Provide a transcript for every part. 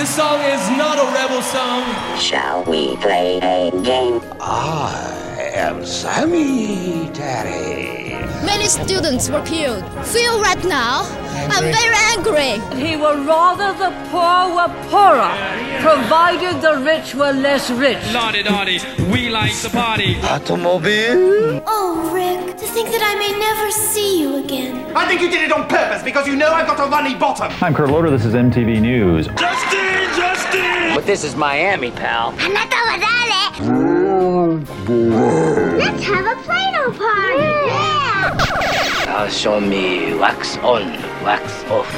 This song is not a rebel song. Shall we play a game? I am Sammy Daddy. Many students were killed. Feel right now. I'm very angry. He would rather the poor were poorer, provided the rich were less rich. Lottie Dottie, we like the party. Automobile. Oh, Rick, to think that I may never see you again. I think you did it on purpose because you know I've got a runny bottom. I'm Kurt Loder. This is MTV News. Justin, Justin! But this is Miami, pal. I'm not Let's have a Play-Doh party! Yeah! Now show me wax on, wax off.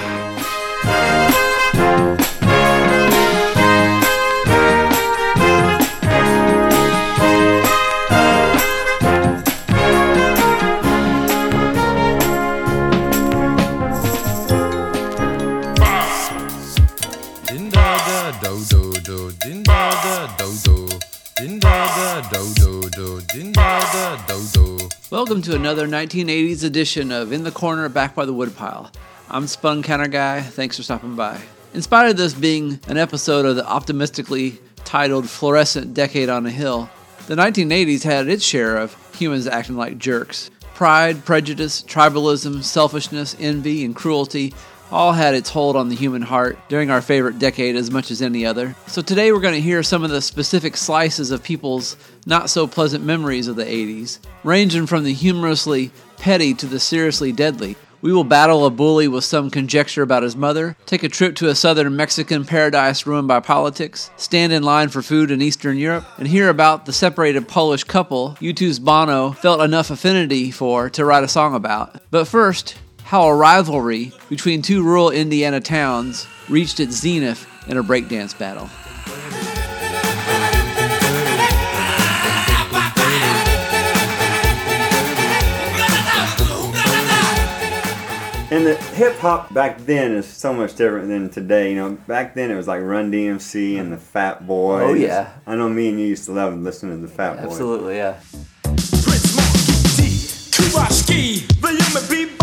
Welcome to another 1980s edition of In the Corner Back by the Woodpile. I'm Spun Counter Guy. Thanks for stopping by. In spite of this being an episode of the optimistically titled Fluorescent Decade on a Hill, the 1980s had its share of humans acting like jerks. Pride, prejudice, tribalism, selfishness, envy, and cruelty all had its hold on the human heart during our favorite decade as much as any other. So today we're going to hear some of the specific slices of people's not so pleasant memories of the 80s, ranging from the humorously petty to the seriously deadly. We will battle a bully with some conjecture about his mother, take a trip to a southern Mexican paradise ruined by politics, stand in line for food in Eastern Europe, and hear about the separated Polish couple U2's Bono felt enough affinity for to write a song about. But first, how a rivalry between two rural Indiana towns reached its zenith in a breakdance battle. And the hip hop back then is so much different than today. You know, back then it was like Run DMC and the Fat Boys. Oh, yeah. I know me and you used to love listening to the Fat Boys. Absolutely, yeah. Prince Markie Dee, Kuroski, William and beatbox,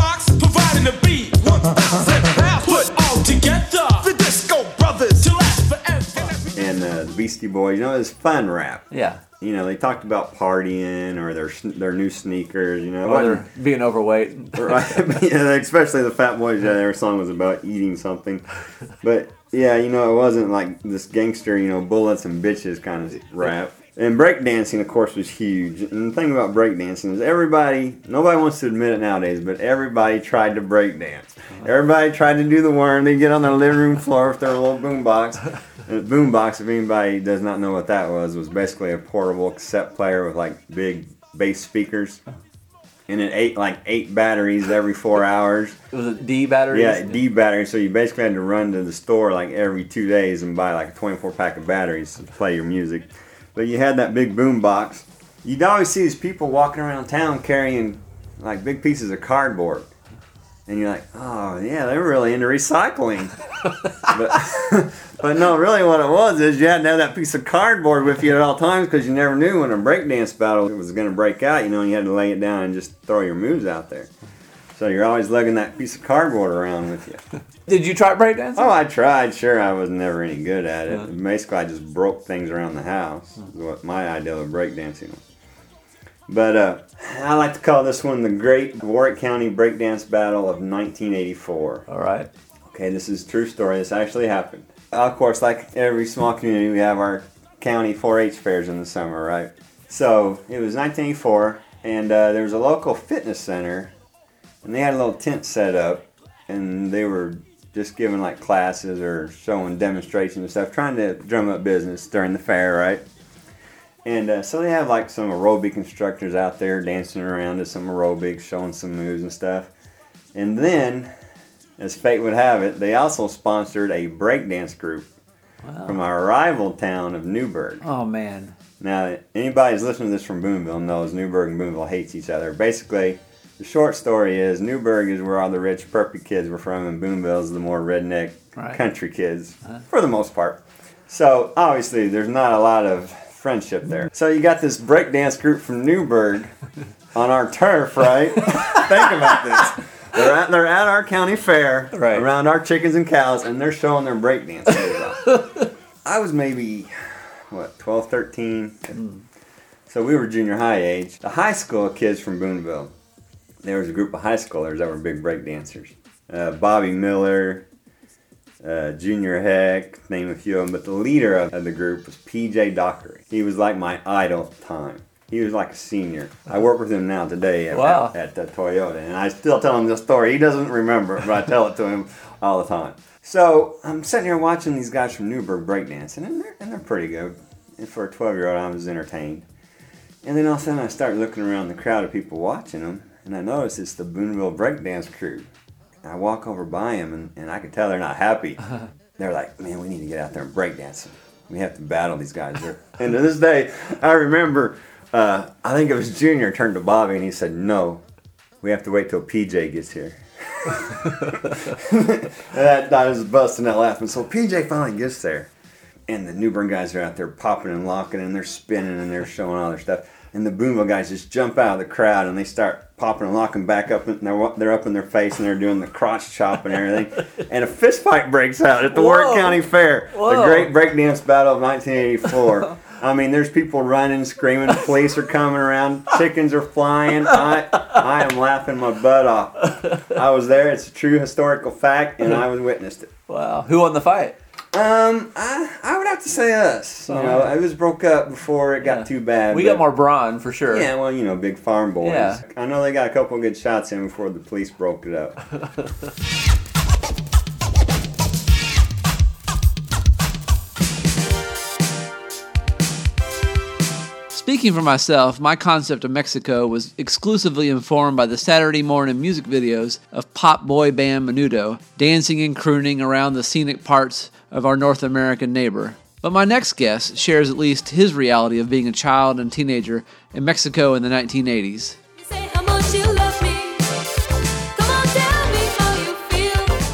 providing the beat. 1,000 pounds put all together. The Disco Brothers to last forever. And uh, the Beastie Boys. You know, it was fun rap. Yeah. You know, they talked about partying or their their new sneakers. You know, Or they're being overweight. right? yeah, especially the Fat Boys. Yeah, their song was about eating something. But yeah, you know, it wasn't like this gangster, you know, bullets and bitches kind of rap. And breakdancing, of course, was huge. And the thing about breakdancing is everybody, nobody wants to admit it nowadays, but everybody tried to breakdance. Everybody tried to do the worm. They get on their living room floor with their little boombox. And the boombox, if anybody does not know what that was, was basically a portable cassette player with like big bass speakers. And it ate like eight batteries every four hours. It was it D batteries? Yeah, D batteries. So you basically had to run to the store like every two days and buy like a 24 pack of batteries to play your music. But you had that big boom box. You'd always see these people walking around town carrying like big pieces of cardboard. And you're like, oh yeah, they're really into recycling. but, but no, really what it was is you had to have that piece of cardboard with you at all times because you never knew when a breakdance battle was going to break out. You know, and you had to lay it down and just throw your moves out there. So you're always lugging that piece of cardboard around with you. Did you try breakdancing? Oh, I tried. Sure, I was never any good at it. Basically, I just broke things around the house. Is what my idea of breakdancing was. But uh, I like to call this one the Great Warwick County Breakdance Battle of 1984. All right. Okay, this is a true story. This actually happened. Of course, like every small community, we have our county 4-H fairs in the summer, right? So it was 1984, and uh, there was a local fitness center, and they had a little tent set up, and they were just giving like classes or showing demonstrations and stuff, trying to drum up business during the fair, right? And uh, so they have like some aerobic instructors out there dancing around to some aerobics, showing some moves and stuff. And then, as fate would have it, they also sponsored a breakdance group from our rival town of Newburgh. Oh man. Now, anybody who's listening to this from Boonville knows Newburgh and Boonville hates each other. Basically, the short story is Newburgh is where all the rich, preppy kids were from, and Boonville is the more redneck Right. country kids, uh-huh. for the most part. So, obviously, there's not a lot of friendship there. So, you got this breakdance group from Newburgh on our turf, right? Think about this. They're at, they're at our county fair Right. around our chickens and cows, and they're showing their breakdance. I was maybe, what, 12, 13? Hmm. So we were junior high age. The high school kids from Boonville, there was a group of high schoolers that were big break dancers. Uh, Bobby Miller, uh, Junior Heck, name a few of them. But the leader of, of the group was PJ Dockery. He was like my idol at the time. He was like a senior. I work with him now today at, Wow. at, at, uh, Toyota, and I still tell him the story. He doesn't remember, but I tell it to him all the time. So I'm sitting here watching these guys from Newburgh breakdancing, and they're, and they're pretty good. And for a 12 year old, I was entertained. And then all of a sudden, I start looking around the crowd of people watching them, and I notice it's the Boonville breakdance crew. I walk over by them, and, and I can tell they're not happy. They're like, man, we need to get out there and breakdance. We have to battle these guys. They're- and to this day, I remember, uh, I think it was Junior turned to Bobby, and he said, no, we have to wait till PJ gets here. and that, I was busting out laughing. So PJ finally gets there, and the Newburgh guys are out there popping and locking, and they're spinning and they're showing all their stuff. And the Boonville guys just jump out of the crowd and they start popping and locking back up, and they're, they're up in their face and they're doing the crotch chop and everything. and a fist fight breaks out at the Warwick Whoa. County Fair, the great breakdance battle of 1984. I mean, there's people running, screaming. Police are coming around. Chickens are flying. I, I am laughing my butt off. I was there. It's a true historical fact, and I was witnessed it. Wow. Who won the fight? Um, I, I would have to say us. You know, it was broke up before it got too bad. We got more brawn for sure. Yeah, well, you know, big farm boys. Yeah. I know they got a couple good shots in before the police broke it up. Speaking for myself, my concept of Mexico was exclusively informed by the Saturday morning music videos of pop boy band Menudo dancing and crooning around the scenic parts of our North American neighbor. But my next guest shares at least his reality of being a child and teenager in Mexico in the 1980s.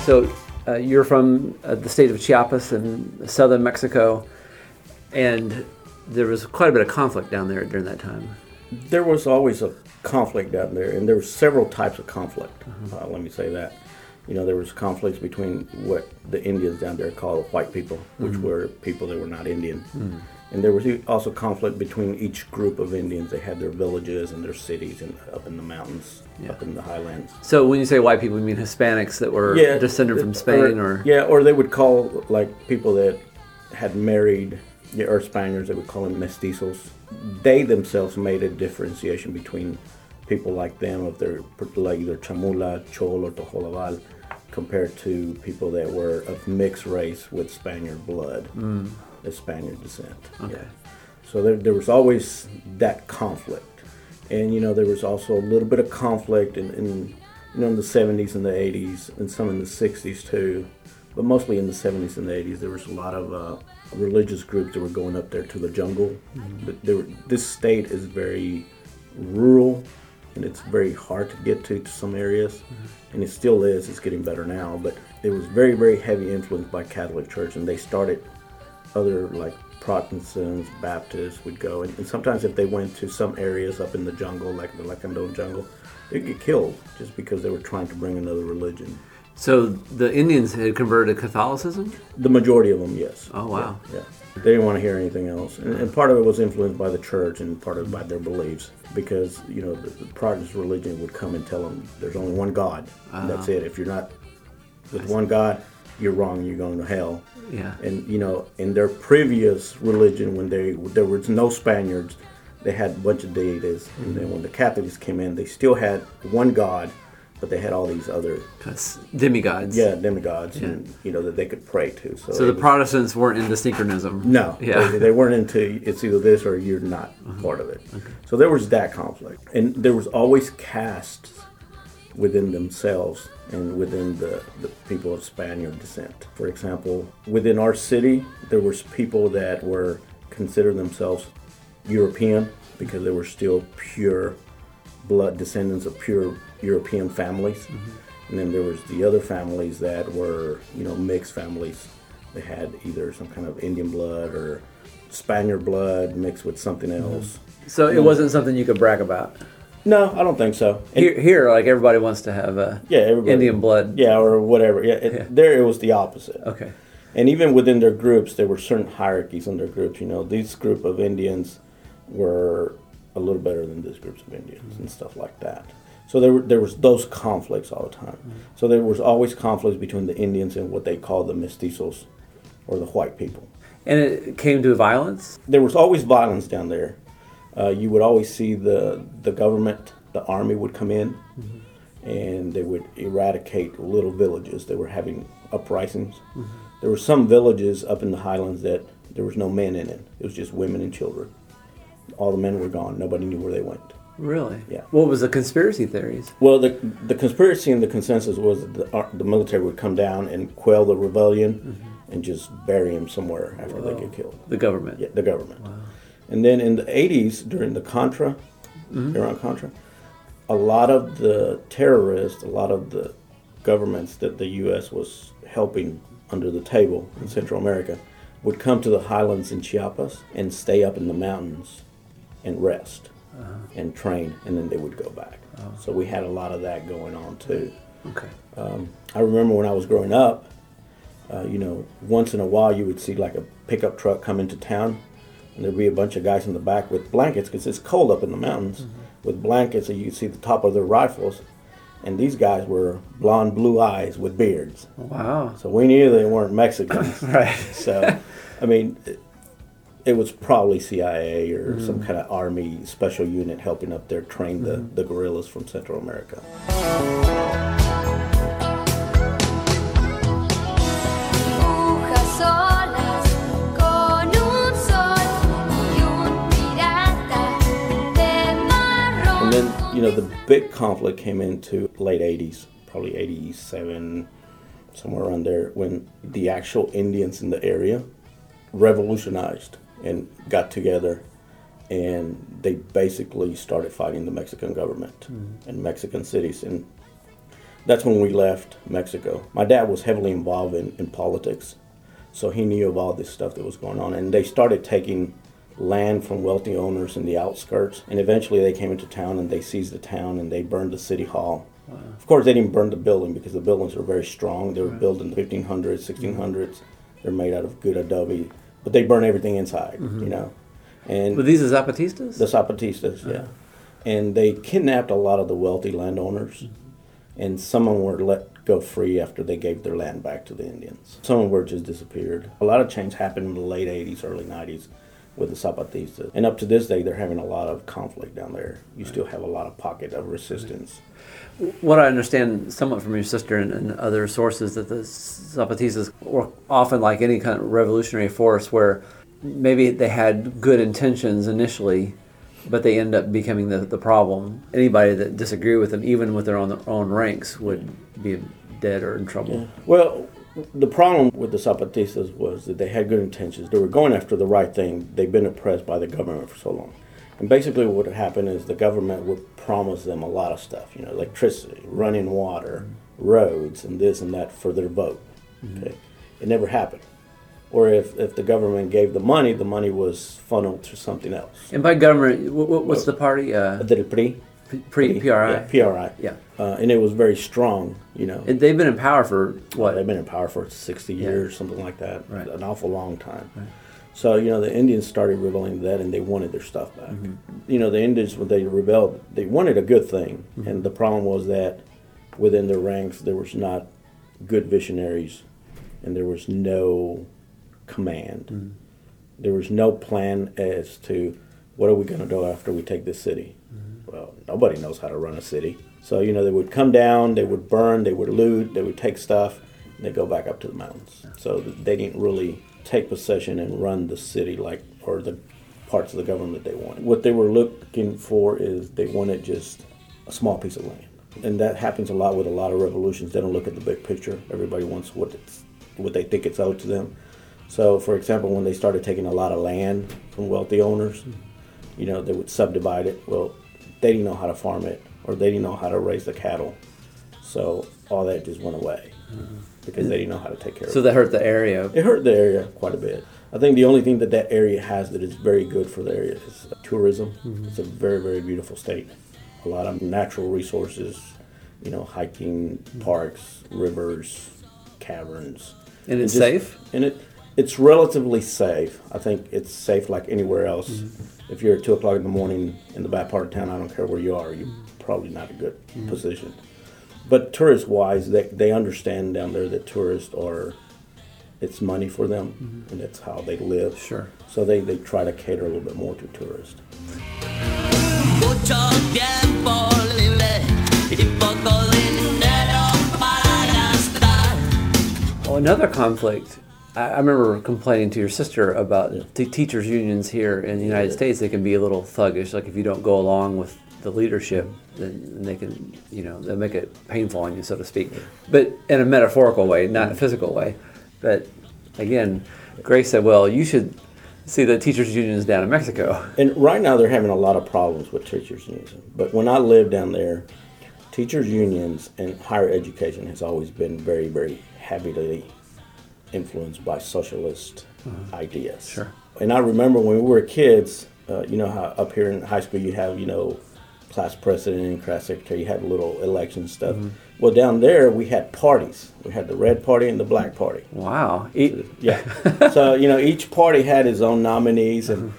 So uh, you're from uh, the state of Chiapas in southern Mexico, and there was quite a bit of conflict down there during that time. There was always a conflict down there, and there were several types of conflict. Uh, let me say that. You know, there was conflicts between what the Indians down there called white people, which Mhm. were people that were not Indian. Mhm. And there was also conflict between each group of Indians. They had their villages and their cities and up in the mountains, up in the highlands. So when you say white people, you mean Hispanics that were descended from Spain, or, yeah, or they would call like people that had married the Earth Spaniards. They would call them mestizos. They themselves made a differentiation between people like them of their like either chamula, chol, or tojolabal, compared to people that were of mixed race with Spaniard blood, Mm. the Spaniard descent. Okay. Yeah. So there, there was always that conflict, and you know there was also a little bit of conflict in, in you know in the 70s and the 80s and some in the 60s too, but mostly in the 70s and the 80s there was a lot of uh, religious groups that were going up there to the jungle. Mhm. But There, were- this state is very rural, and it's very hard to get to to some areas, mm-hmm. and it still is. It's getting better now, but it was very very heavy influenced by Catholic Church, and they started other like Protestants, Baptists would go, and, and sometimes if they went to some areas up in the jungle, like the Lacandon jungle, they'd get killed just because they were trying to bring another religion. So the Indians had converted to Catholicism. The majority of them, yes. Oh wow. Yeah, yeah. They didn't want to hear anything else, and, and mm. part of it was influenced by the church and part of it by their beliefs, because you know the, the Protestant religion would come and tell them there's only one God, and that's uh-huh. it. If you're not with one God, you're wrong. You're going to hell. Yeah. And you know, in their previous religion, when they there was no Spaniards, they had a bunch of deities, and mm-hmm. then when the Catholics came in, they still had one God, but they had all these other demigods. Yeah, demigods, Yeah. and you know that they could pray to. So, So, the was- Protestants weren't into synchronism. no, Yeah. they, they weren't into it's either this or you're not uh-huh. part of it. Okay. So there was that conflict, and there was always castes within themselves and within the, the people of Spaniard descent. For example, within our city, there was people that were considered themselves European because they were still pure blood descendants of pure European families. Mm-hmm. And then there was the other families that were, you know, mixed families. They had either some kind of Indian blood or Spaniard blood mixed with something mm-hmm. else. So it wasn't something you could brag about. No, I don't think so. Here, here, like everybody wants to have a yeah, everybody, Indian blood. Yeah, or whatever. Yeah, it, Yeah. there it was the opposite. Okay. And even within their groups, there were certain hierarchies in their groups. You know, this group of Indians were a little better than this groups of Indians and stuff like that. So there, were, there was those conflicts all the time. Mm-hmm. So there was always conflicts between the Indians and what they call the mestizos, or the white people. And it came to violence. There was always violence down there. Uh, you would always see the the government, the army would come in, mm-hmm. and they would eradicate little villages. They were having uprisings. Mm-hmm. There were some villages up in the highlands that there was no men in it. It was just women and children. All the men were gone. Nobody knew where they went. Really? Yeah. What was the conspiracy theories? Well, the the conspiracy and the consensus was that the, ar- the military would come down and quell the rebellion mm-hmm. and just bury him somewhere after they get killed. The government. Yeah, the government. And then in the 80s, during the Contra, mm-hmm. Iran Contra, a lot of the terrorists, a lot of the governments that the U.S. was helping under the table in mm-hmm. Central America would come to the highlands in Chiapas and stay up in the mountains and rest and train, and then they would go back. So we had a lot of that going on too. Okay. Um, I remember when I was growing up, uh, you know, once in a while you would see like a pickup truck come into town, and there'd be a bunch of guys in the back with blankets because it's cold up in the mountains with blankets, and you could see the top of their rifles. And these guys were blonde, blue eyes with beards. Wow. So we knew they weren't Mexicans. Right. So, I mean, it, it was probably CIA or mm-hmm. some kind of army special unit helping up there train the, mm-hmm. the guerrillas from Central America. Pujas solas con un sol y un pirata de marrón. And then, you know, the big conflict came into late 80s, probably 87, somewhere around there, when the actual Indians in the area revolutionized and got together and they basically started fighting the Mexican government mm-hmm. and Mexican cities. And that's when we left Mexico. My dad was heavily involved in, in politics, so he knew of all this stuff that was going on. And they started taking land from wealthy owners in the outskirts, and eventually they came into town and they seized the town and they burned the city hall. Of course, they didn't burn the building because the buildings were very strong. They were built in the 1500s, 1600s. Mm-hmm. They're made out of good adobe, but they burn everything inside, mm-hmm. you know. And Were these the Zapatistas? the Zapatistas, yeah. Uh-huh. And they kidnapped a lot of the wealthy landowners, mm-hmm. and some of them were let go free after they gave their land back to the Indians. Some of them were just disappeared. A lot of change happened in the late 80s, early 90s with the Zapatistas. And up to this day, they're having a lot of conflict down there. You still have a lot of pocket of resistance. What I understand somewhat from your sister and, and other sources that the Zapatistas were often like any kind of revolutionary force where maybe they had good intentions initially, but they end up becoming the, the problem. Anybody that disagreed with them, even with their own, own ranks, would be dead or in trouble. Well, the problem with the Zapatistas was that they had good intentions. They were going after the right thing. They've been oppressed by the government for so long. And basically, what would happen is the government would promise them a lot of stuff, you know, electricity, running water, roads, and this and that for their vote. Okay, it never happened. Or if, if the government gave the money, the money was funneled to something else. And by government, wh- wh- what's the party? Uh, Del PRI. PRI. Yeah, PRI. Yeah. Uh, and it was very strong, you know. And they've been in power for what? They've been in power for 60 years, something like that. Right. An awful long time. So, you know, the Indians started rebelling to that and they wanted their stuff back. Mm-hmm. You know, the Indians, when they rebelled, they wanted a good thing. Mm-hmm. And the problem was that within their ranks, there was not good visionaries and there was no command. Mm-hmm. There was no plan as to what are we going to do after we take this city. Well, nobody knows how to run a city. So, you know, they would come down, they would burn, they would loot, they would take stuff, and they go back up to the mountains. So they didn't really take possession and run the city like, or the parts of the government they wanted. What they were looking for is they wanted just a small piece of land. And that happens a lot with a lot of revolutions. They don't look at the big picture. Everybody wants what it's, what they think it's owed to them. So, for example, when they started taking a lot of land from wealthy owners, you know, they would subdivide it. Well, they didn't know how to farm it, or they didn't know how to raise the cattle. So all that just went away mm-hmm. Because they didn't know how to take care So of it. So that hurt the area. It hurt the area quite a bit. I think the only thing that that area has that is very good for the area is tourism. It's a very, very beautiful state. A lot of natural resources, you know, hiking, parks, rivers, caverns. And it's just- safe? And it it's relatively safe. I think it's safe like anywhere else. Mm-hmm. If you're at two o'clock in the morning in the back part of town, I don't care where you are, you're Mm-hmm. probably not a good position. But tourist wise, they they understand down there that tourists are it's money for them and it's how they live. Mm-hmm. Sure. So they, they try to cater a little bit more to tourists. Mucho tiempo libre y poco dinero para gastar. Well, another conflict. I, I remember complaining to your sister about the teachers' unions here in the United States. They can be a little thuggish. Like if you don't go along with the leadership, then they can, you know, they'll make it painful on you, so to speak. But in a metaphorical way, not a physical way. But again, Grace said, "Well, you should see the teachers' unions down in Mexico." And right now they're having a lot of problems with teachers unions. But when I lived down there, teachers unions and higher education has always been very, very heavily influenced by socialist ideas. Sure. And I remember when we were kids, uh, you know how up here in high school you have, you know, class president and class secretary, you had little election stuff. Well, down there we had parties. We had the red party and the black party. Wow. Yeah. so, you know, each party had its own nominees and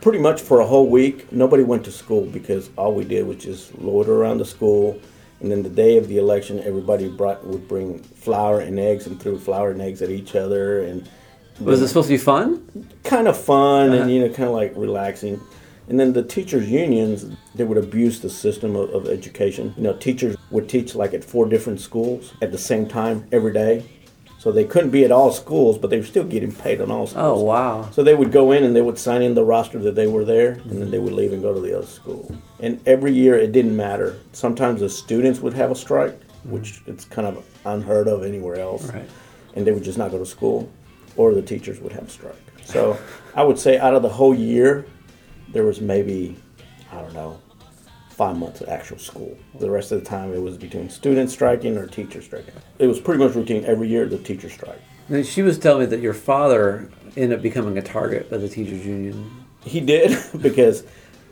pretty much for a whole week, nobody went to school because all we did was just loiter around the school. And then the day of the election, everybody brought would bring flour and eggs and threw flour and eggs at each other. And Was it supposed to be fun? kind of fun Uh-huh. and you know kind of like relaxing and then the teachers unions they would abuse the system of, of education. You know teachers would teach like at four different schools at the same time every day. So they couldn't be at all schools but they were still getting paid on all oh, schools. Oh wow. so they would go in and they would sign in the roster that they were there and then they would leave and go to the other school. And every year it didn't matter. Sometimes the students would have a strike which mm-hmm. it's kind of unheard of anywhere else. Right. and they would just not go to school, or the teachers would have a strike. So I would say out of the whole year, there was maybe, I don't know, five months of actual school. The rest of the time it was between students striking or teachers striking. It was pretty much routine every year, the teacher strike. Now, she was telling me that your father ended up becoming a target of the teachers' union. He did because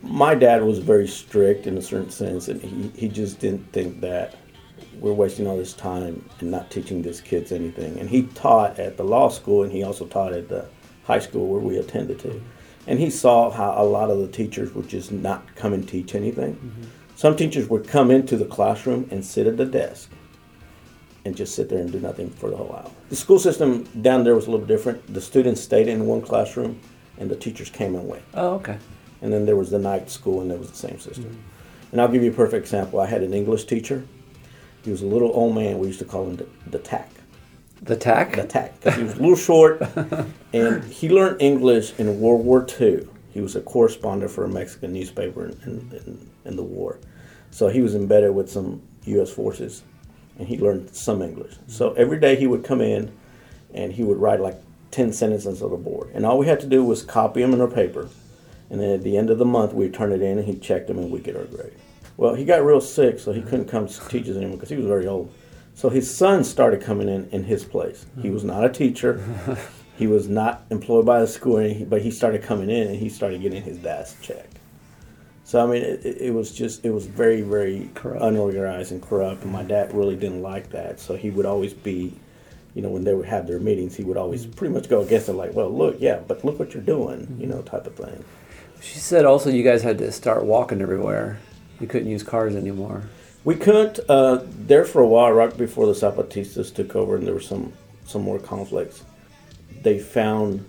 my dad was very strict in a certain sense, and he, he just didn't think that we're wasting all this time and not teaching these kids anything. And he taught at the law school, and he also taught at the high school where we attended to. And he saw how a lot of the teachers would just not come and teach anything. Mm-hmm. Some teachers would come into the classroom and sit at the desk and just sit there and do nothing for the whole hour. The school system down there was a little different. The students stayed in one classroom, and the teachers came and went. Oh, okay. And then there was the night school, and there was the same system. Mm-hmm. And I'll give you a perfect example. I had an English teacher. He was a little old man. We used to call him the, the tack. The tack? The tack. he was a little short, and he learned English in World War II. He was a correspondent for a Mexican newspaper in, in, in, in the war. So he was embedded with some U.S. forces, and he learned some English. So every day he would come in, and he would write like 10 sentences on the board. And all we had to do was copy them in our paper. And then at the end of the month, we'd turn it in, and he'd check them, and we'd get our grade. Well, he got real sick, so he couldn't come teach us anymore because he was very old. So his son started coming in in his place. He was not a teacher. he was not employed by the school, but he started coming in, and he started getting his dad's check. So I mean, it, it- was just it was very very unorganized and corrupt, and my dad really didn't like that. So he would always be, you know, when they would have their meetings, he would always mm. pretty much go against it, like, well, look, yeah, but look what you're doing, you know, mm-hmm. type of thing. She said also you guys had to start walking everywhere. You couldn't use cars anymore. We couldn't. Uh, there for a while, right before the Zapatistas took over, and there were some some more conflicts. They found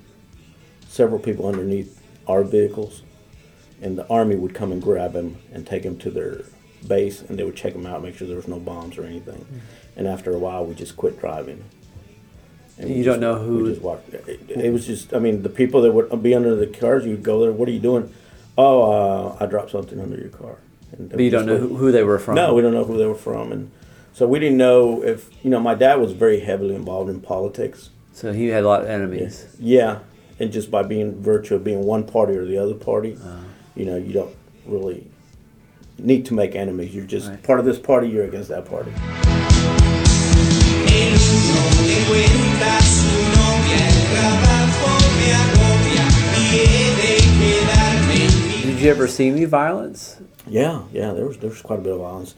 several people underneath our vehicles, and the army would come and grab them and take them to their base, and they would check them out, make sure there was no bombs or anything. And after a while, we just quit driving. And You don't just- know who- just walked. It, it was just. I mean, the people that would be under the cars, you'd go there. What are you doing? Oh, uh, I dropped something under your car. And But you don't know who, they were from. No, we don't know who they were from, and so we didn't know if you know. My dad was very heavily involved in politics. So he had a lot of enemies. Yeah, and just by being virtue of being one party or the other party, Uh-huh. you know, you don't really need to make enemies. You're just part of this party. You're against that party. Did you ever see any violence? Yeah, yeah, there was there was quite a bit of violence.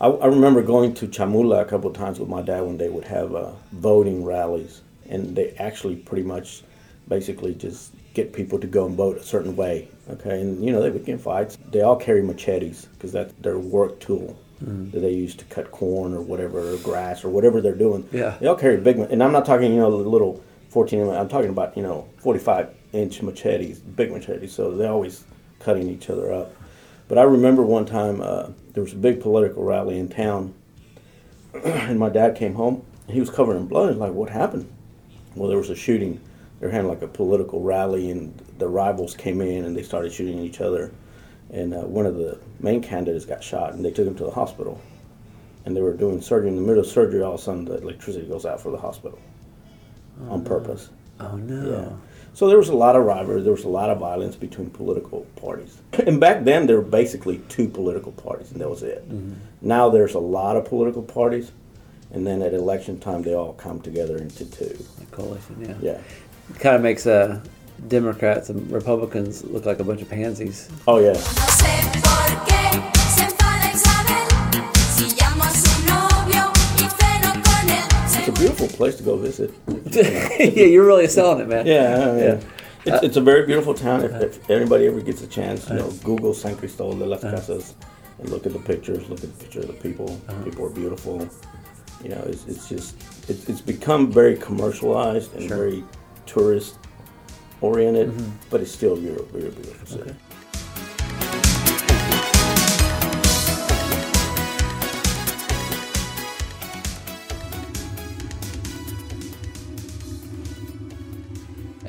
I, I remember going to Chamula a couple of times with my dad when they would have uh, voting rallies, and they actually pretty much, basically just get people to go and vote a certain way. Okay, and you know they would get fights. They all carry machetes because that's their work tool Mhm. that they use to cut corn or whatever, or grass or whatever they're doing. Yeah. they all carry big. And I'm not talking you know the little 14. inch, I'm talking about you know 45 inch machetes, big machetes. So they're always cutting each other up. But I remember one time uh, there was a big political rally in town, and my dad came home. He was covered in blood. He's like, "What happened?" Well, there was a shooting. They were having like a political rally, and the rivals came in and they started shooting at each other. And uh, one of the main candidates got shot, and they took him to the hospital. And they were doing surgery. In the middle of surgery, all of a sudden the electricity goes out for the hospital on purpose. Oh no. Yeah. So there was a lot of rivalry. There was a lot of violence between political parties. And back then, there were basically two political parties, and that was it. Mhm. Now there's a lot of political parties, and then at election time, they all come together into two. coalition, yeah. Yeah. It kind of makes uh, Democrats and Republicans look like a bunch of pansies. Oh yeah. It's beautiful place to go visit. yeah, you're really selling it, man. Yeah, yeah. Yeah. It's, it's a very beautiful town. If, if anybody ever gets a chance, you know, uh-huh. Google San Cristobal de las uh-huh. Casas and look at the pictures. Look at the picture of the people. Uh-huh. People are beautiful. You know, it's, it's just it's, it's become very commercialized and very tourist oriented, mm-hmm. but it's still a very, very beautiful city.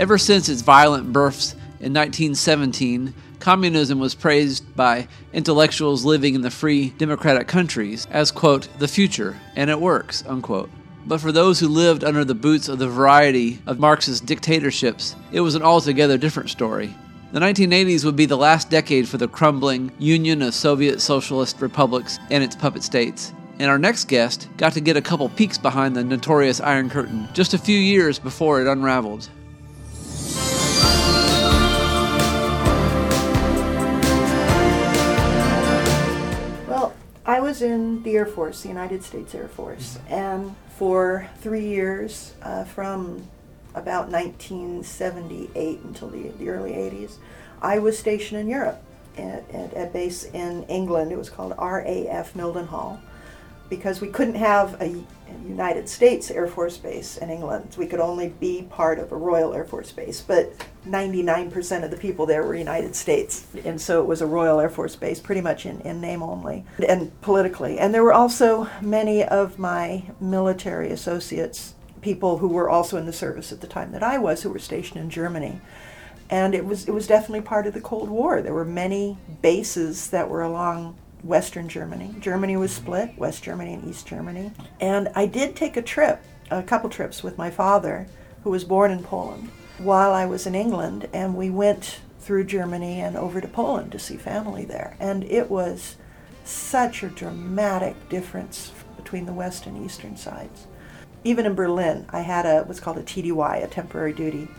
Ever since its violent births in 1917, communism was praised by intellectuals living in the free democratic countries as, quote, the future, and it works, unquote. But for those who lived under the boots of the variety of Marxist dictatorships, it was an altogether different story. The 1980s would be the last decade for the crumbling Union of Soviet Socialist Republics and its puppet states. And our next guest got to get a couple peeks behind the notorious Iron Curtain just a few years before it unraveled. I was in the Air Force, the United States Air Force, and for three years, uh, from about 1978 until the, the early 80s, I was stationed in Europe at, at, at base in England. It was called RAF Mildenhall because we couldn't have a, United States Air Force base in England. We could only be part of a Royal Air Force base, but 99% of the people there were United States. And so it was a Royal Air Force base, pretty much in, in name only and politically. And there were also many of my military associates, people who were also in the service at the time that I was, who were stationed in Germany. And it was, it was definitely part of the Cold War. There were many bases that were along Western Germany. Germany was split, West Germany and East Germany. And I did take a trip, a couple trips with my father, who was born in Poland, while I was in England, and we went through Germany and over to Poland to see family there. And it was such a dramatic difference between the west and eastern sides. Even in Berlin, I had a what's called a TDY, a temporary duty,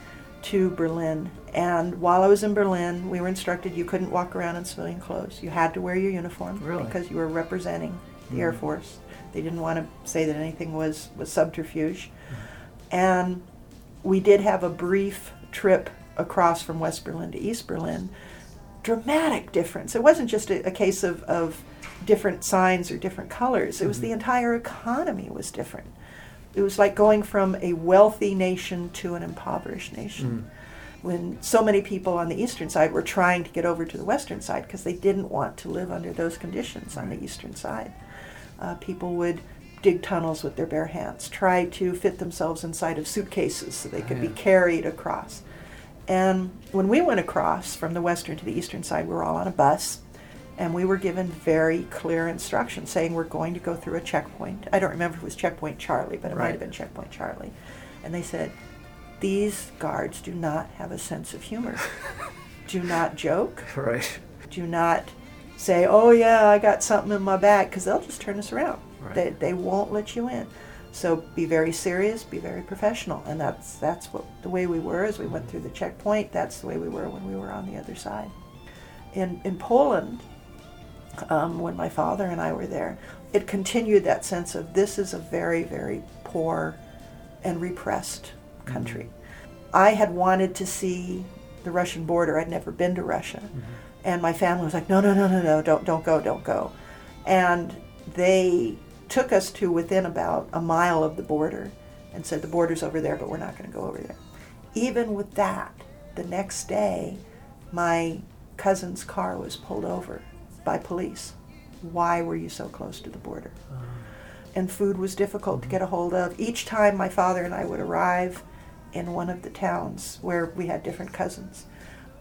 to Berlin. And while I was in Berlin, we were instructed you couldn't walk around in civilian clothes. You had to wear your uniform Really? because you were representing the Air Mhm. Force. They didn't want to say that anything was, was subterfuge. And we did have a brief trip across from West Berlin to East Berlin. Dramatic difference. It wasn't just a, a case of, of different signs or different colors. It was the entire economy was different. It was like going from a wealthy nation to an impoverished nation. When so many people on the eastern side were trying to get over to the western side because they didn't want to live under those conditions on the eastern side. Uh, people would dig tunnels with their bare hands, try to fit themselves inside of suitcases so they could be Yeah. carried across. And when we went across from the western to the eastern side, we were all on a bus, and we were given very clear instructions saying we're going to go through a checkpoint. I don't remember if it was Checkpoint Charlie, but it might have been Checkpoint Charlie. And they said, These guards do not have a sense of humor. do not joke. Right. Do not say, Oh, yeah, I got something in my bag, because they'll just turn us around. Right. They, they won't let you in. So be very serious, be very professional, and that's that's what the way we were as we went through the checkpoint. That's the way we were when we were on the other side. In in Poland, um, when my father and I were there, it continued that sense of this is a very very poor and repressed country. I had wanted to see the Russian border. I'd never been to Russia. And my family was like, no, no, no, no, no, don't, don't go, don't go. And they took us to within about a mile of the border and said, the border's over there, but we're not going to go over there. Even with that, the next day, my cousin's car was pulled over by police. Why were you so close to the border? And food was difficult to get a hold of. Each time my father and I would arrive in one of the towns where we had different cousins,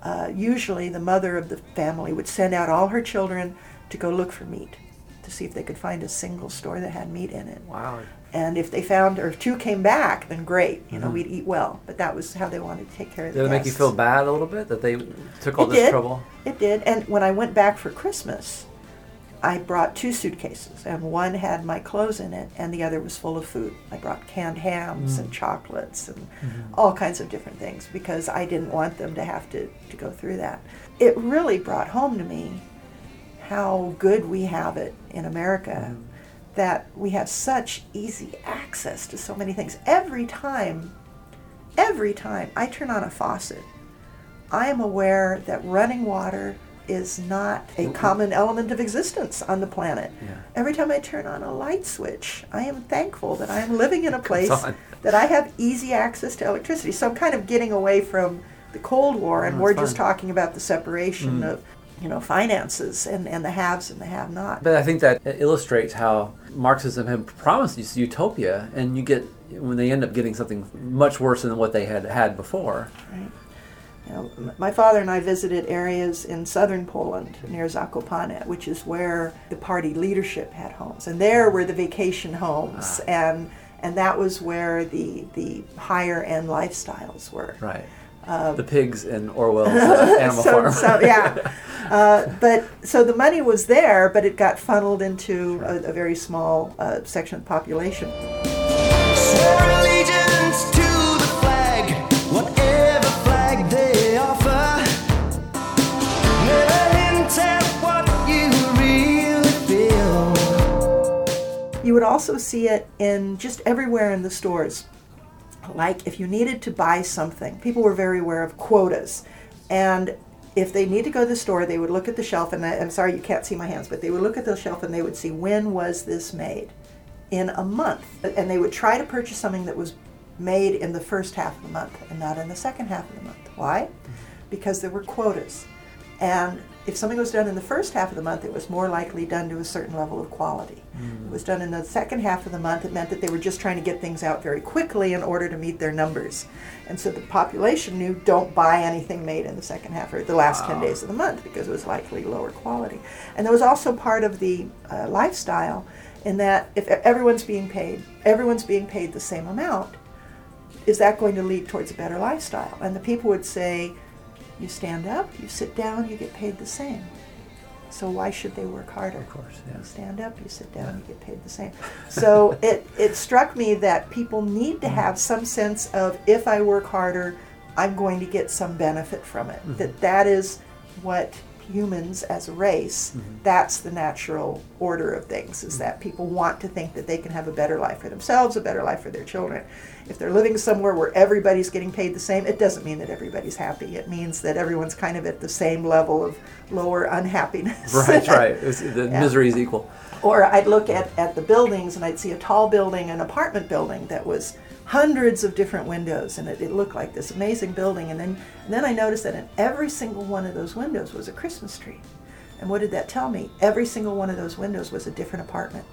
uh, usually the mother of the family would send out all her children to go look for meat to see if they could find a single store that had meat in it. Wow. And if they found, or if two came back, then great, you know, Mhm. we'd eat well. But that was how they wanted to take care of Did it make you feel bad a little bit that they took all It this did. trouble? It did. And when I went back for Christmas, I brought two suitcases, and one had my clothes in it, and the other was full of food. I brought canned hams Mm. and chocolates and Mhm. all kinds of different things because I didn't want them to have to, to go through that. It really brought home to me how good we have it in America that we have such easy access to so many things. Every time, every time I turn on a faucet, I am aware that running water is not a common element of existence on the planet. Yeah. Every time I turn on a light switch, I am thankful that I am living in a place that I have easy access to electricity. So I'm kind of getting away from the Cold War, and Oh, we're just talking about the separation Mm. of, you know, finances and, and the haves and the have-not. But I think that illustrates how Marxism had promised you utopia, and you get when they end up getting something much worse than what they had had before. Right. You know, my father and I visited areas in southern Poland near Zakopane, which is where the party leadership had homes, and there were the vacation homes, ah. and and that was where the the higher end lifestyles were. Right. Uh, the pigs in Orwell's uh, Animal so, Farm. so, yeah. Uh, but so the money was there, but it got funneled into a, a very small uh, section of the population. allegiance to the flag, whatever flag they offer. Never hint at what you really feel. You would also see it in just everywhere in the stores. Like if you needed to buy something, people were very aware of quotas. And if they need to go to the store, they would look at the shelf, and I, I'm sorry you can't see my hands, but they would look at the shelf and they would see when was this made? In a month. And they would try to purchase something that was made in the first half of the month and not in the second half of the month. Why? Mm-hmm. Because there were quotas. And if something was done in the first half of the month, it was more likely done to a certain level of quality. It was done in the second half of the month, it meant that they were just trying to get things out very quickly in order to meet their numbers. And so the population knew don't buy anything made in the second half or the last 10 days of the month because it was likely lower quality. And that was also part of the uh, lifestyle in that if everyone's being paid, everyone's being paid the same amount, is that going to lead towards a better lifestyle? And the people would say, you stand up, you sit down, you get paid the same. So why should they work harder? Of course, yeah. You stand up, you sit down, you get paid the same. So it, it struck me that people need to have some sense of if I work harder, I'm going to get some benefit from it. Mhm. That that is what humans as a race, mm-hmm. that's the natural order of things, is that mm-hmm. people want to think that they can have a better life for themselves, a better life for their children. If they're living somewhere where everybody's getting paid the same, it doesn't mean that everybody's happy. It means that everyone's kind of at the same level of lower unhappiness. right, right. It's, the Yeah. misery is equal. Or I'd look at, at the buildings and I'd see a tall building, an apartment building that was hundreds of different windows and it, it looked like this amazing building. And then, and then I noticed that in every single one of those windows was a Christmas tree. And what did that tell me? Every single one of those windows was a different apartment.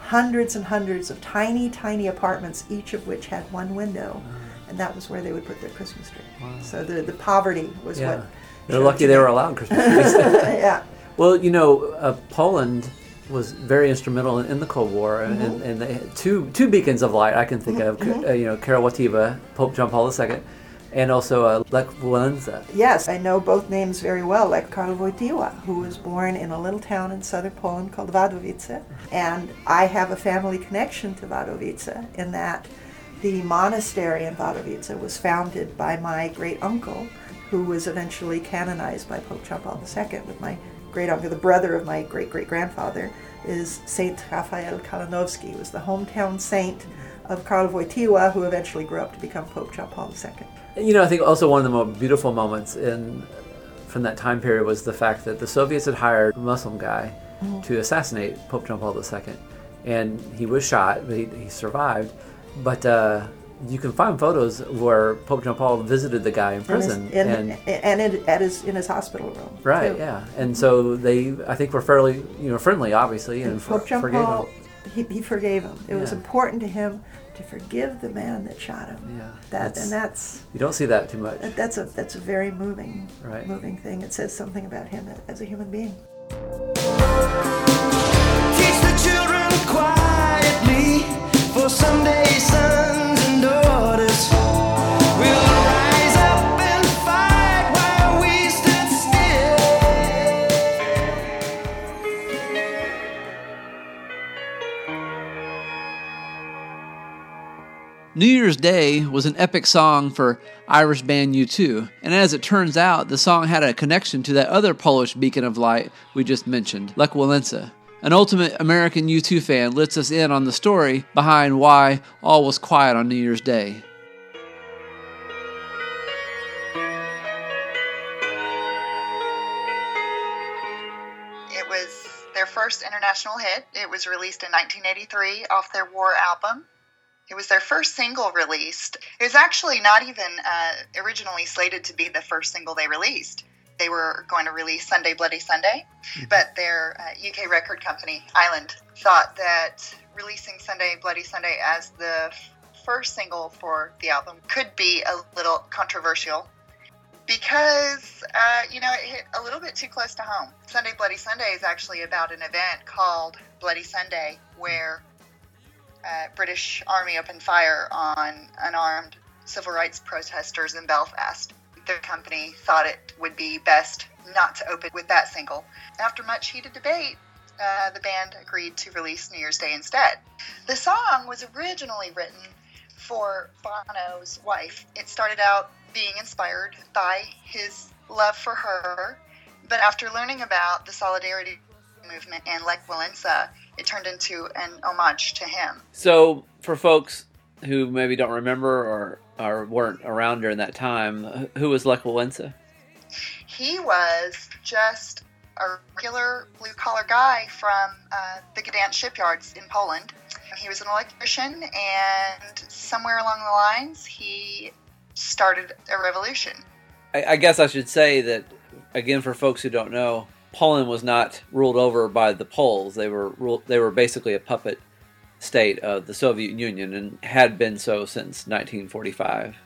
Hundreds and hundreds of tiny, tiny apartments, each of which had one window. And that was where they would put their Christmas tree. So the, the poverty was Yeah. what. They're lucky they were allowed Christmas trees. yeah. Well, you know, uh, Poland was very instrumental in, the Cold War, and, Mhm. and they had two two beacons of light I can think of. Mhm. Uh, you know, Karol Wojtyła, Pope John Paul II, and also uh, Lech Walesa. Yes, I know both names very well, like Wojtyła, who was born in a little town in southern Poland called Wadowice. And I have a family connection to Wadowice in that the monastery in Wadowice was founded by my great uncle, who was eventually canonized by Pope John Paul II with my great uncle, the brother of my great great grandfather, is Saint Raphael Kalinowski, who was the hometown saint of Karl Wojtyła, who eventually grew up to become Pope John Paul II. You know, I think also one of the most beautiful moments in from that time period was the fact that the Soviets had hired a Muslim guy Mhm. to assassinate Pope John Paul II, and he was shot, but he, he survived. But uh, you can find photos where Pope John Paul visited the guy in prison, in his, and in, and in, at his in his hospital room. right, too. yeah, and so they, I think, were fairly, you know, friendly, obviously, and, And for, Pope John forgave Paul, him. he, he forgave him. It was important to him to forgive the man that shot him. Yeah, That that's- and that's You don't see that too much. that- that's a that's a very moving Right. moving thing. It says something about him as a human being. Teach the children quietly for someday sons New Year's Day was an epic song for Irish band U2, and as it turns out, the song had a connection to that other Polish beacon of light we just mentioned, Lech Walesa. An ultimate American U2 fan lets us in on the story behind why all was quiet on New Year's Day. It was their first international hit. It was released in 1983 off their War album. It was their first single released. It was actually not even uh, originally slated to be the first single they released. They were going to release Sunday Bloody Sunday, but their uh, UK record company, Island, thought that releasing Sunday Bloody Sunday as the f- first single for the album could be a little controversial because uh, you know it hit a little bit too close to home. Sunday Bloody Sunday is actually about an event called Bloody Sunday, where uh, British Army opened fire on unarmed civil rights protesters in Belfast. The company thought it would be best not to open with that single. After much heated debate, uh, the band agreed to release New Year's Day instead. The song was originally written for Bono's wife. It started out being inspired by his love for her, but after learning about the Solidarity movement and Lech Walesa, it turned into an homage to him. So, for folks who maybe don't remember or, or weren't around during that time, who was Lech Walesa? He was just a regular blue collar guy from uh, the Gdansk shipyards in Poland. He was an electrician, and somewhere along the lines, he started a revolution. I, I guess I should say that again for folks who don't know, Poland was not ruled over by the Poles. They were ruled, they were basically a puppet state of the Soviet Union and had been so since 1945.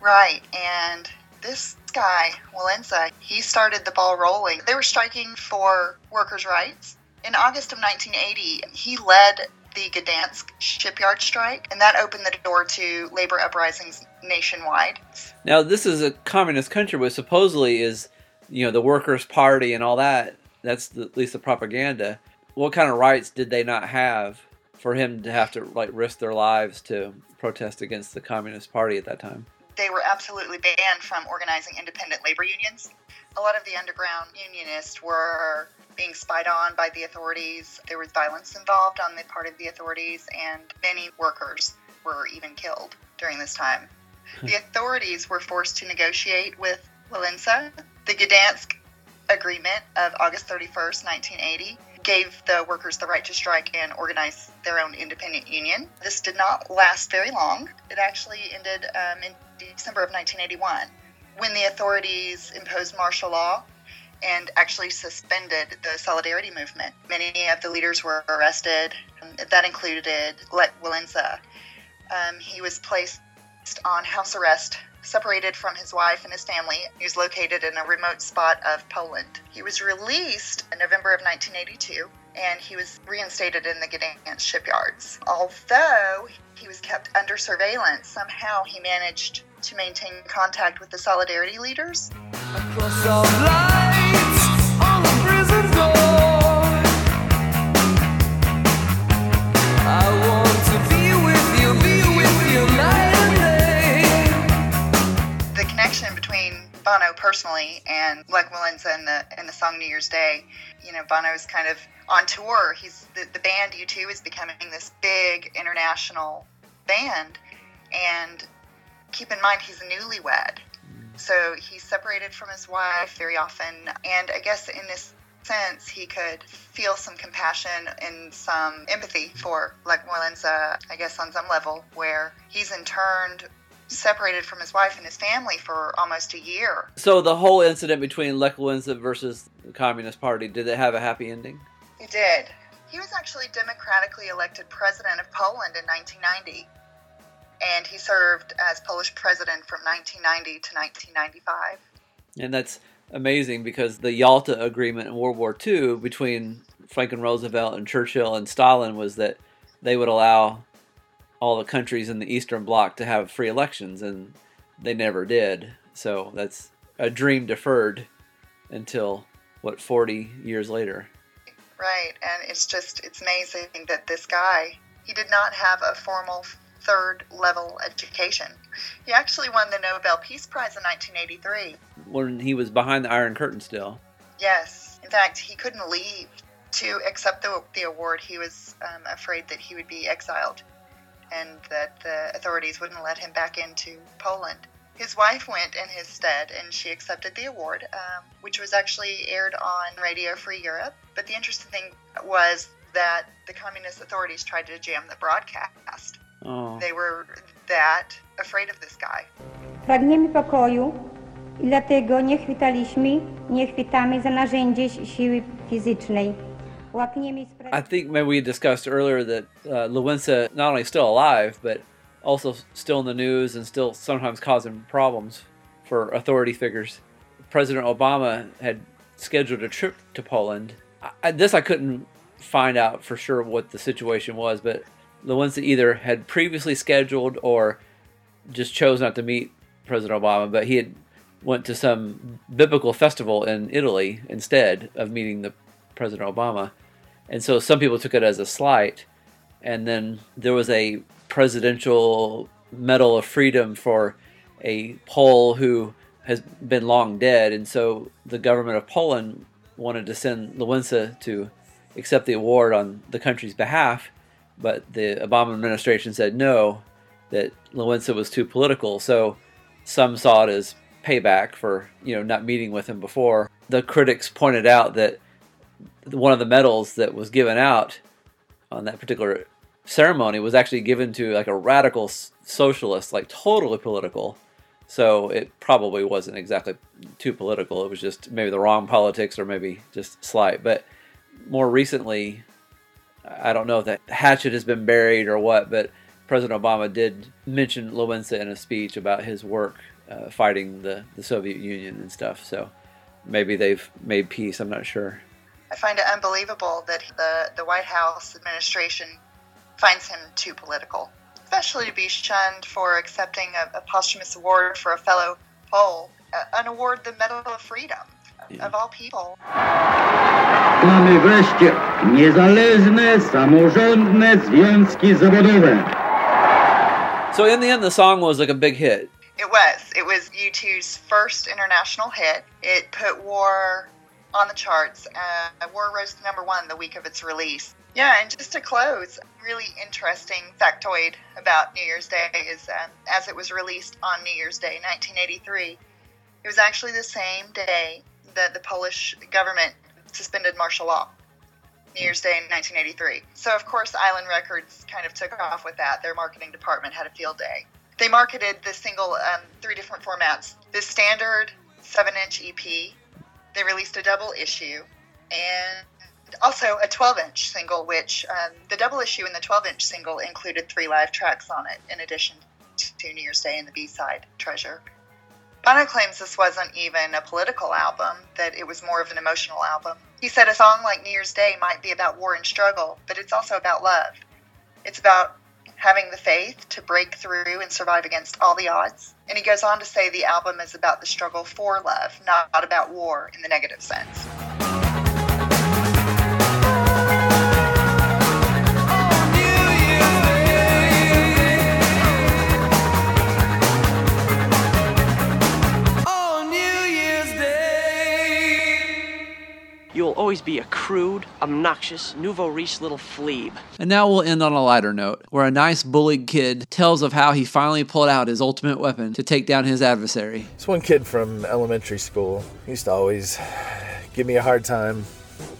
Right, and this guy, Walesa, he started the ball rolling. They were striking for workers' rights. In August of 1980, he led the Gdansk shipyard strike, and that opened the door to labor uprisings nationwide. Now, this is a communist country, which supposedly is, you know, the Workers' Party and all that. That's the, at least the propaganda. What kind of rights did they not have for him to have to like risk their lives to protest against the Communist Party at that time? They were absolutely banned from organizing independent labor unions. A lot of the underground unionists were being spied on by the authorities. There was violence involved on the part of the authorities, and many workers were even killed during this time. the authorities were forced to negotiate with Walesa. The Gdansk Agreement of August 31st, 1980, gave the workers the right to strike and organize their own independent union. This did not last very long. It actually ended um, in December of 1981 when the authorities imposed martial law and actually suspended the Solidarity movement. Many of the leaders were arrested. That included Lech Walesa. Um, he was placed on house arrest, separated from his wife and his family. He was located in a remote spot of Poland. He was released in November of 1982 and he was reinstated in the Gdansk shipyards. Although he was kept under surveillance, somehow he managed to maintain contact with the Solidarity leaders. Personally and like Walesa and the and the song New Year's Day, you know, Bono is kind of on tour. He's the, the band U2 is becoming this big international band. And keep in mind, he's a newlywed. Mm. So he's separated from his wife very often. And I guess in this sense, he could feel some compassion and some empathy for Lech Walesa, I guess, on some level, where he's interned separated from his wife and his family for almost a year. So the whole incident between Lech Walesa versus the Communist Party, did it have a happy ending? He did. He was actually democratically elected president of Poland in 1990. And he served as Polish president from 1990 to 1995. And that's amazing because the Yalta Agreement in World War II between Franklin Roosevelt and Churchill and Stalin was that they would allow all the countries in the Eastern Bloc to have free elections, and they never did. So that's a dream deferred until, what, 40 years later. Right, and it's just, it's amazing that this guy, he did not have a formal third level education. He actually won the Nobel Peace Prize in 1983. When he was behind the Iron Curtain still. Yes, in fact, he couldn't leave to accept the, the award. He was um, afraid that he would be exiled and that the authorities wouldn't let him back into Poland. His wife went in his stead and she accepted the award, um, which was actually aired on Radio Free Europe. But the interesting thing was that the communist authorities tried to jam the broadcast. Oh. They were that afraid of this guy. Pragniemy pokoju i dlatego nie chwytaliśmy, nie chwytamy za narzędzie siły fizycznej. I think maybe we discussed earlier that uh, Lewensa not only still alive, but also still in the news and still sometimes causing problems for authority figures. President Obama had scheduled a trip to Poland. I, this I couldn't find out for sure what the situation was, but Lewensa either had previously scheduled or just chose not to meet President Obama, but he had went to some biblical festival in Italy instead of meeting the President Obama. And so some people took it as a slight. And then there was a presidential Medal of Freedom for a Pole who has been long dead. And so the government of Poland wanted to send Lewensa to accept the award on the country's behalf. But the Obama administration said no, that Lewensa was too political. So some saw it as payback for you know not meeting with him before. The critics pointed out that one of the medals that was given out on that particular ceremony was actually given to like a radical socialist, like totally political. So it probably wasn't exactly too political. It was just maybe the wrong politics or maybe just slight. But more recently, I don't know if that hatchet has been buried or what, but President Obama did mention Lewensa in a speech about his work uh, fighting the, the Soviet Union and stuff. So maybe they've made peace. I'm not sure. I find it unbelievable that the, the White House administration finds him too political, especially to be shunned for accepting a, a posthumous award for a fellow Pole, uh, an award, the Medal of Freedom, of all people. Mamy wreszcie niezależne, samorządne związki zawodowe. So in the end, the song was like a big hit. It was. It was U2's first international hit. It put War on the charts. Uh, War to number one the week of its release. Yeah, and just to close, really interesting factoid about New Year's Day is um, as it was released on New Year's Day, 1983, it was actually the same day that the Polish government suspended martial law. New Year's Day in 1983. So, of course, Island Records kind of took off with that. Their marketing department had a field day. They marketed the single um, three different formats the standard 7 inch EP, they released a double issue, and also a 12 inch single, which um, the double issue and the 12 inch single included three live tracks on it, in addition to New Year's Day and the B side, Treasure. Bono claims this wasn't even a political album, that it was more of an emotional album. He said a song like New Year's Day might be about war and struggle, but it's also about love. It's about having the faith to break through and survive against all the odds. And he goes on to say the album is about the struggle for love, not about war in the negative sense. Always be a crude, obnoxious, nouveau riche little flebe. And now we'll end on a lighter note, where a nice bullied kid tells of how he finally pulled out his ultimate weapon to take down his adversary. This one kid from elementary school he used to always give me a hard time,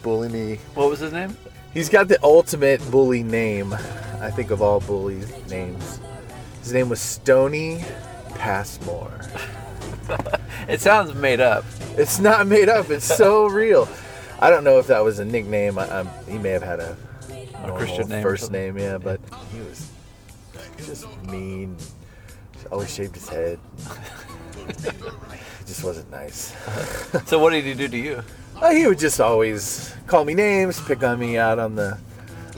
bully me. What was his name? He's got the ultimate bully name, I think, of all bully names. His name was Stony Passmore. it sounds made up. It's not made up. It's so real. I don't know if that was a nickname. I, he may have had a, normal Christian name first name, yeah. But he was just mean. Always shaved his head. it just wasn't nice. so what did he do to you? Uh, he would just always call me names, pick on me out on the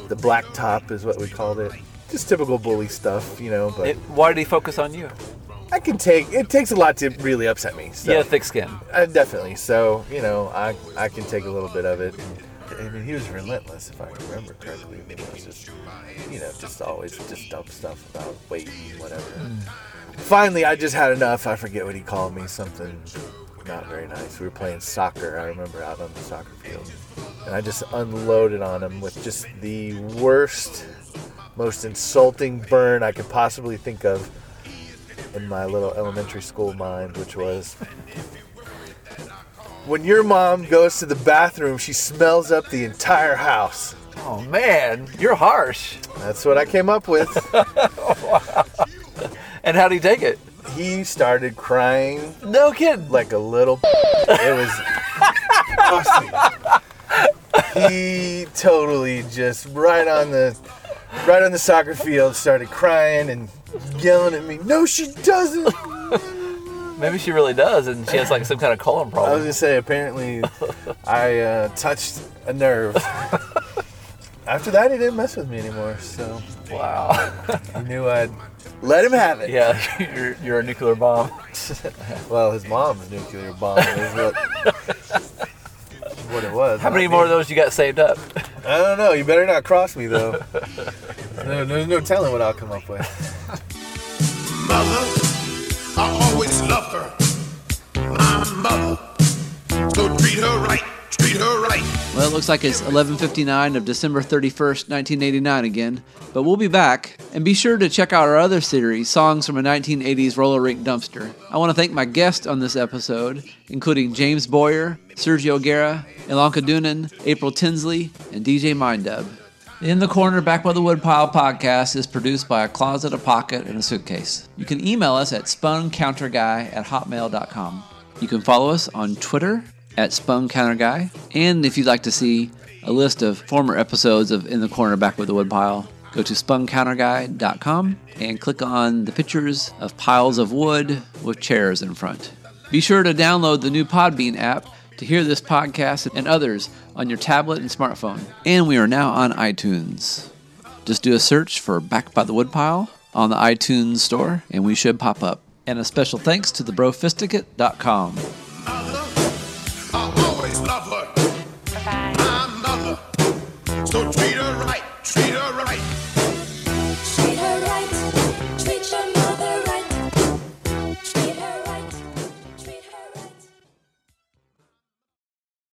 the black top is what we called it. Just typical bully stuff, you know. But It- why did he focus on you? I can take it takes a lot to really upset me. So. Had thick skin. Uh, definitely. So you know, I I can take a little bit of it. I mean, he was relentless, if I remember correctly. It was just, you know, just always just dumb stuff about weight and whatever. Finally, I just had enough. I forget what he called me. Something not very nice. We were playing soccer. I remember out on the soccer field, and I just unloaded on him with just the worst, most insulting burn I could possibly think of in my little elementary school mind, which was when your mom goes to the bathroom, she smells up the entire house. Oh man, you're harsh. That's what I came up with. And how did he take it? He started crying No kid. like a little. It was. he totally just right on the right on the soccer field started crying and yelling at me. No, she doesn't. Maybe she really does, and she has like some kind of colon problem. I was gonna say apparently I uh, touched a nerve. After that, he didn't mess with me anymore. So wow. I knew I'd let him have it. Yeah, you're, you're a nuclear bomb. well, his mom's a nuclear bomb is what, what it was. How many not more of those you got saved up? I don't know. You better not cross me though. no, there's no telling what I'll come up with. Mother, looks like it's 11:59 of December 31st, 1989 again. But we'll be back, and be sure to check out our other series, Songs from a 1980s Roller Rink Dumpster. I want to thank my guests on this episode, including James Boyer, Sergio Guerra, Ilanka Doonan, April Tinsley, and DJ Minddub. In the Corner Back by the Woodpile podcast is produced by a closet, a pocket, and a suitcase. You can email us at spuncounterguy at hotmail.com. You can follow us on Twitter at Spun Counter Guy. And if you'd like to see a list of former episodes of In the Corner Back with the Woodpile, go to spuncounterguy.com and click on the pictures of piles of wood with chairs in front. Be sure to download the new Podbean app to hear this podcast and others on your tablet and smartphone. And we are now on iTunes. Just do a search for Back by the Woodpile on the iTunes store and we should pop up. And a special thanks to thebrofisticate.com.